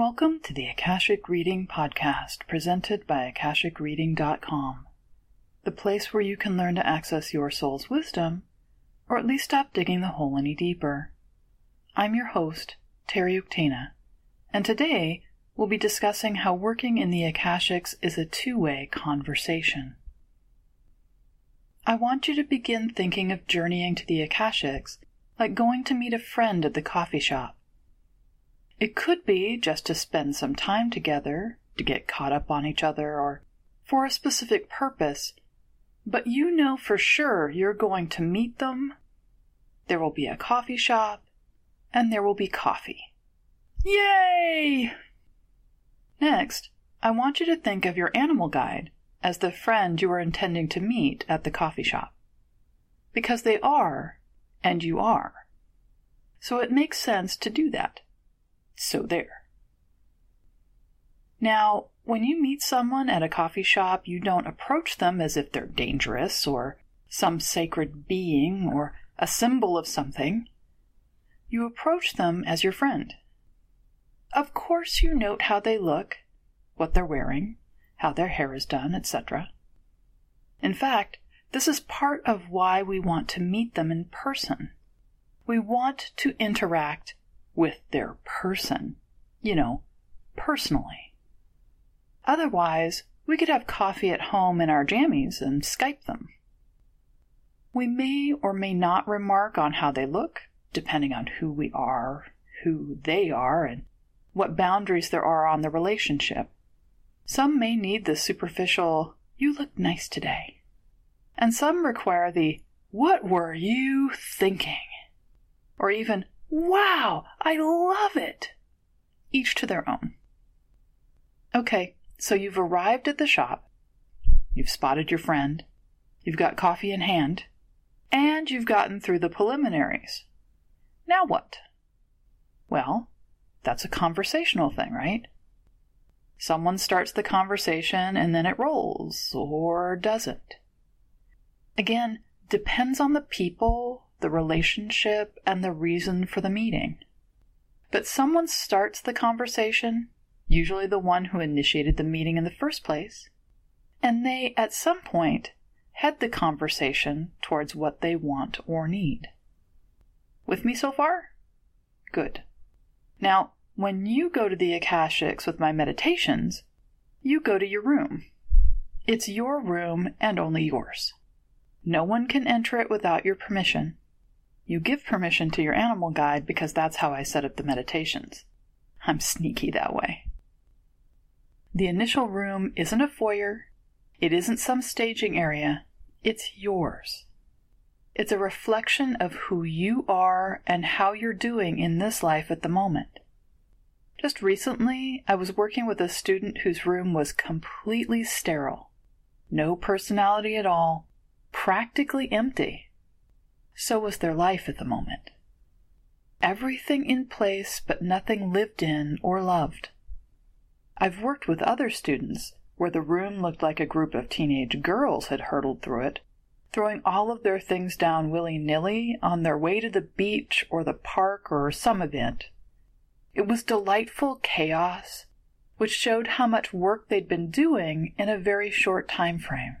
Welcome to the Akashic Reading Podcast presented by AkashicReading.com, the place where you can learn to access your soul's wisdom, or at least stop digging the hole any deeper. I'm your host, Terry Uktana, and today we'll be discussing how working in the Akashics is a two way conversation. I want you to begin thinking of journeying to the Akashics like going to meet a friend at the coffee shop. It could be just to spend some time together, to get caught up on each other, or for a specific purpose, but you know for sure you're going to meet them. There will be a coffee shop, and there will be coffee. Yay! Next, I want you to think of your animal guide as the friend you are intending to meet at the coffee shop. Because they are, and you are. So it makes sense to do that. So there. Now, when you meet someone at a coffee shop, you don't approach them as if they're dangerous or some sacred being or a symbol of something. You approach them as your friend. Of course, you note how they look, what they're wearing, how their hair is done, etc. In fact, this is part of why we want to meet them in person. We want to interact with their person, you know, personally. Otherwise, we could have coffee at home in our jammies and Skype them. We may or may not remark on how they look, depending on who we are, who they are, and what boundaries there are on the relationship. Some may need the superficial, you look nice today. And some require the, what were you thinking? Or even, Wow, I love it! Each to their own. Okay, so you've arrived at the shop, you've spotted your friend, you've got coffee in hand, and you've gotten through the preliminaries. Now what? Well, that's a conversational thing, right? Someone starts the conversation and then it rolls, or doesn't. Again, depends on the people the relationship, and the reason for the meeting. But someone starts the conversation, usually the one who initiated the meeting in the first place, and they, at some point, head the conversation towards what they want or need. With me so far? Good. Now, when you go to the Akashics with my meditations, you go to your room. It's your room and only yours. No one can enter it without your permission. You give permission to your animal guide because that's how I set up the meditations. I'm sneaky that way. The initial room isn't a foyer, it isn't some staging area, it's yours. It's a reflection of who you are and how you're doing in this life at the moment. Just recently, I was working with a student whose room was completely sterile. No personality at all, practically empty so was their life at the moment. Everything in place, but nothing lived in or loved. I've worked with other students where the room looked like a group of teenage girls had hurtled through it, throwing all of their things down willy nilly on their way to the beach or the park or some event. It was delightful chaos, which showed how much work they'd been doing in a very short time frame.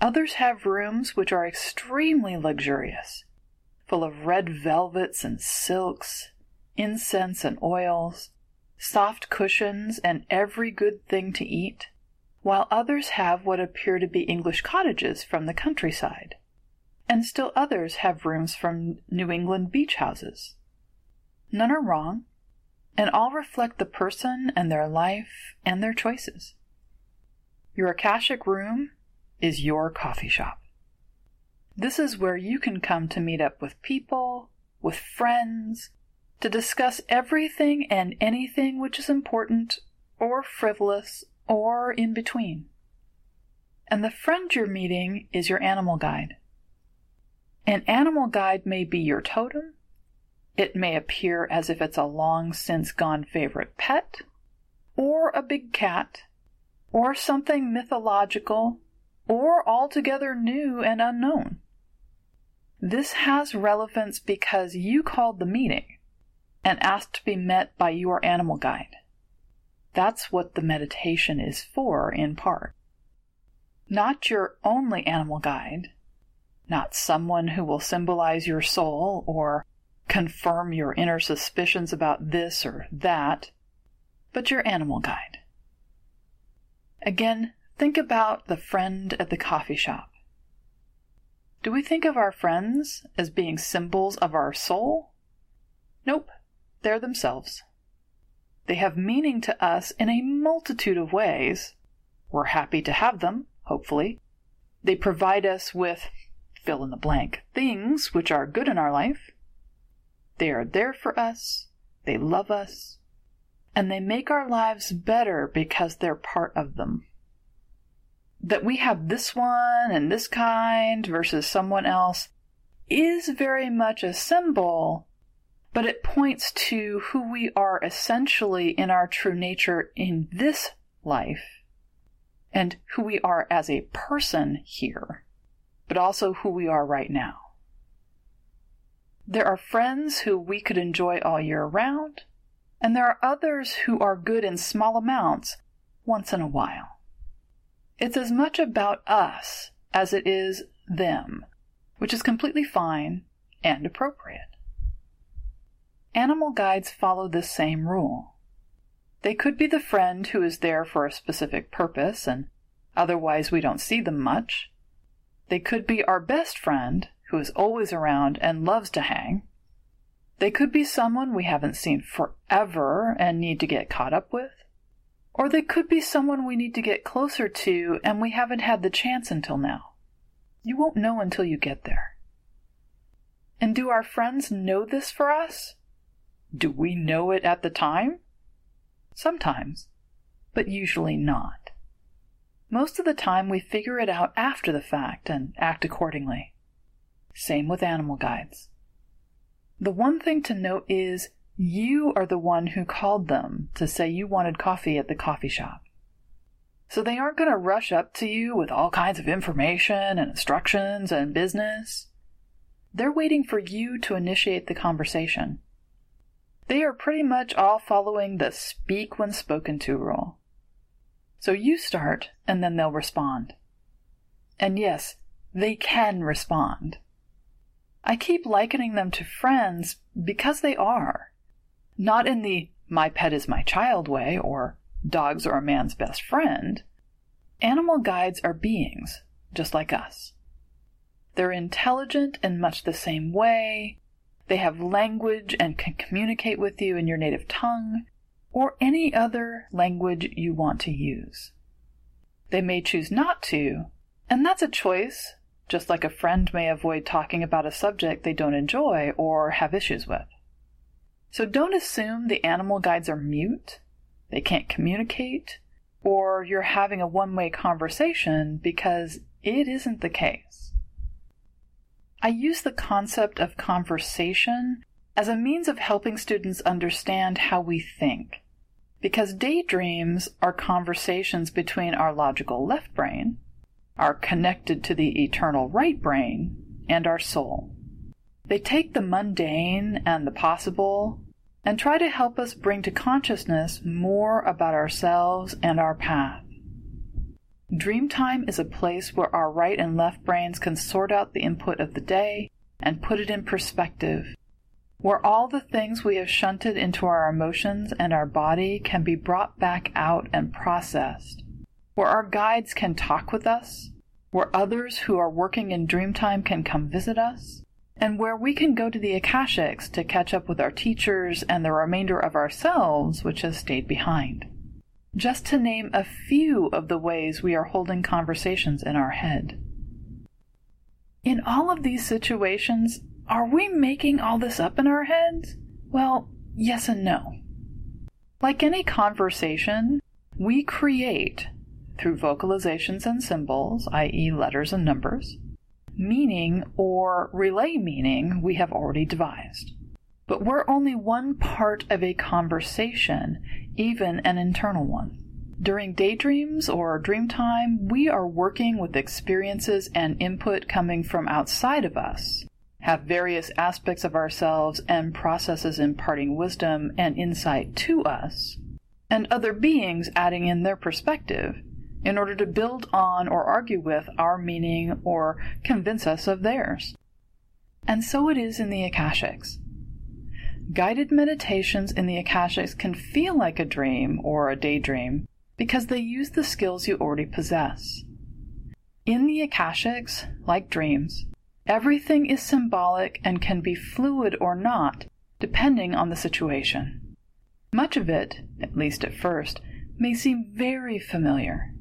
Others have rooms which are extremely luxurious, full of red velvets and silks, incense and oils, soft cushions, and every good thing to eat, while others have what appear to be English cottages from the countryside, and still others have rooms from New England beach houses. None are wrong, and all reflect the person and their life and their choices. Your Akashic room is your coffee shop. This is where you can come to meet up with people, with friends, to discuss everything and anything which is important or frivolous or in between. And the friend you're meeting is your animal guide. An animal guide may be your totem. It may appear as if it's a long since gone favorite pet, or a big cat, or something mythological or altogether new and unknown. This has relevance because you called the meeting, and asked to be met by your animal guide. That's what the meditation is for, in part. Not your only animal guide, not someone who will symbolize your soul or confirm your inner suspicions about this or that, but your animal guide. Again, think about the friend at the coffee shop. Do we think of our friends as being symbols of our soul? Nope, they're themselves. They have meaning to us in a multitude of ways. We're happy to have them, hopefully. They provide us with fill in the blank things which are good in our life. They are there for us, they love us, and they make our lives better because they're part of them. That we have this one and this kind versus someone else is very much a symbol, but it points to who we are essentially in our true nature in this life and who we are as a person here, but also who we are right now. There are friends who we could enjoy all year round, and there are others who are good in small amounts once in a while. It's as much about us as it is them, which is completely fine and appropriate. Animal guides follow this same rule. They could be the friend who is there for a specific purpose and otherwise we don't see them much. They could be our best friend who is always around and loves to hang. They could be someone we haven't seen forever and need to get caught up with. Or they could be someone we need to get closer to and we haven't had the chance until now. You won't know until you get there. And do our friends know this for us? Do we know it at the time? Sometimes, but usually not. Most of the time, we figure it out after the fact and act accordingly. Same with animal guides. The one thing to note is you are the one who called them to say you wanted coffee at the coffee shop. So they aren't going to rush up to you with all kinds of information and instructions and business. They're waiting for you to initiate the conversation. They are pretty much all following the speak when spoken to rule. So you start and then they'll respond. And yes, they can respond. I keep likening them to friends because they are. Not in the my pet is my child way or dogs are a man's best friend. Animal guides are beings, just like us. They're intelligent in much the same way. They have language and can communicate with you in your native tongue or any other language you want to use. They may choose not to, and that's a choice just like a friend may avoid talking about a subject they don't enjoy or have issues with. So don't assume the animal guides are mute, they can't communicate, or you're having a one way conversation because it isn't the case. I use the concept of conversation as a means of helping students understand how we think. Because daydreams are conversations between our logical left brain are connected to the eternal right brain and our soul. They take the mundane and the possible and try to help us bring to consciousness more about ourselves and our path. Dreamtime is a place where our right and left brains can sort out the input of the day and put it in perspective, where all the things we have shunted into our emotions and our body can be brought back out and processed where our guides can talk with us, where others who are working in Dreamtime can come visit us, and where we can go to the Akashics to catch up with our teachers and the remainder of ourselves which has stayed behind. Just to name a few of the ways we are holding conversations in our head. In all of these situations, are we making all this up in our heads? Well, yes and no. Like any conversation, we create through vocalizations and symbols, i.e., letters and numbers, meaning or relay meaning we have already devised. But we're only one part of a conversation, even an internal one. During daydreams or dream time, we are working with experiences and input coming from outside of us, have various aspects of ourselves and processes imparting wisdom and insight to us, and other beings adding in their perspective in order to build on or argue with our meaning or convince us of theirs. And so it is in the Akashics. Guided meditations in the Akashics can feel like a dream or a daydream because they use the skills you already possess. In the Akashics, like dreams, everything is symbolic and can be fluid or not, depending on the situation. Much of it, at least at first, may seem very familiar.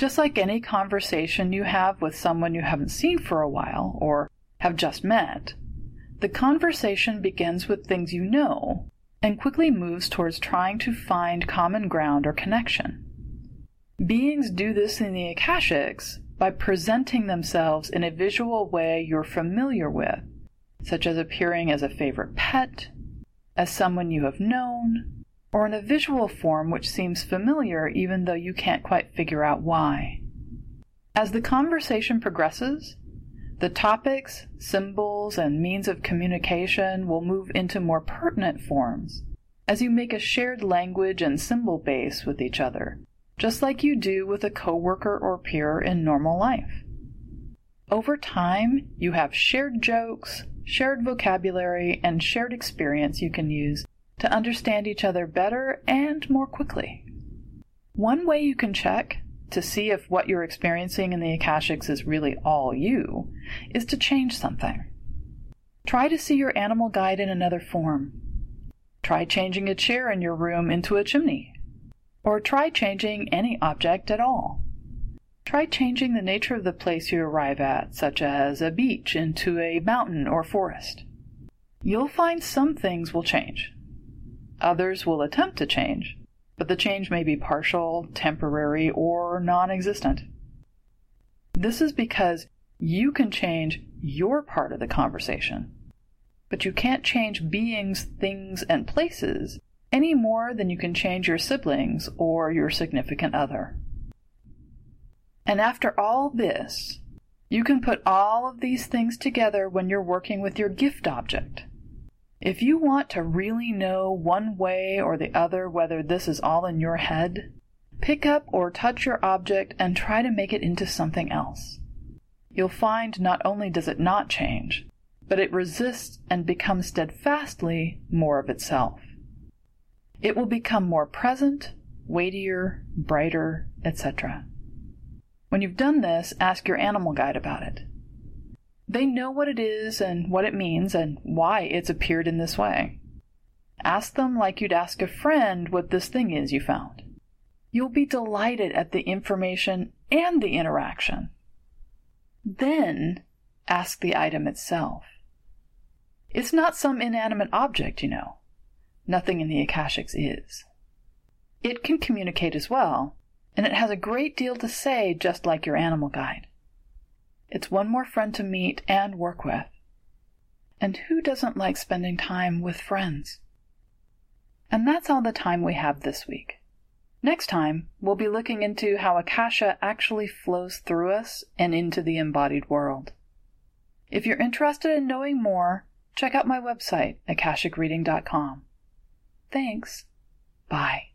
Just like any conversation you have with someone you haven't seen for a while or have just met, the conversation begins with things you know and quickly moves towards trying to find common ground or connection. Beings do this in the Akashics by presenting themselves in a visual way you're familiar with, such as appearing as a favorite pet, as someone you have known, or in a visual form which seems familiar even though you can't quite figure out why. As the conversation progresses, the topics, symbols, and means of communication will move into more pertinent forms as you make a shared language and symbol base with each other, just like you do with a coworker or peer in normal life. Over time, you have shared jokes, shared vocabulary, and shared experience you can use to understand each other better and more quickly. One way you can check to see if what you're experiencing in the Akashics is really all you, is to change something. Try to see your animal guide in another form. Try changing a chair in your room into a chimney. Or try changing any object at all. Try changing the nature of the place you arrive at, such as a beach, into a mountain or forest. You'll find some things will change. Others will attempt to change, but the change may be partial, temporary, or non existent. This is because you can change your part of the conversation, but you can't change beings, things, and places any more than you can change your siblings or your significant other. And after all this, you can put all of these things together when you're working with your gift object. If you want to really know one way or the other whether this is all in your head, pick up or touch your object and try to make it into something else. You'll find not only does it not change, but it resists and becomes steadfastly more of itself. It will become more present, weightier, brighter, etc. When you've done this, ask your animal guide about it. They know what it is and what it means and why it's appeared in this way. Ask them like you'd ask a friend what this thing is you found. You'll be delighted at the information and the interaction. Then ask the item itself. It's not some inanimate object, you know. Nothing in the Akashics is. It can communicate as well, and it has a great deal to say just like your animal guide. It's one more friend to meet and work with. And who doesn't like spending time with friends? And that's all the time we have this week. Next time, we'll be looking into how Akasha actually flows through us and into the embodied world. If you're interested in knowing more, check out my website, akashicreading.com. Thanks. Bye.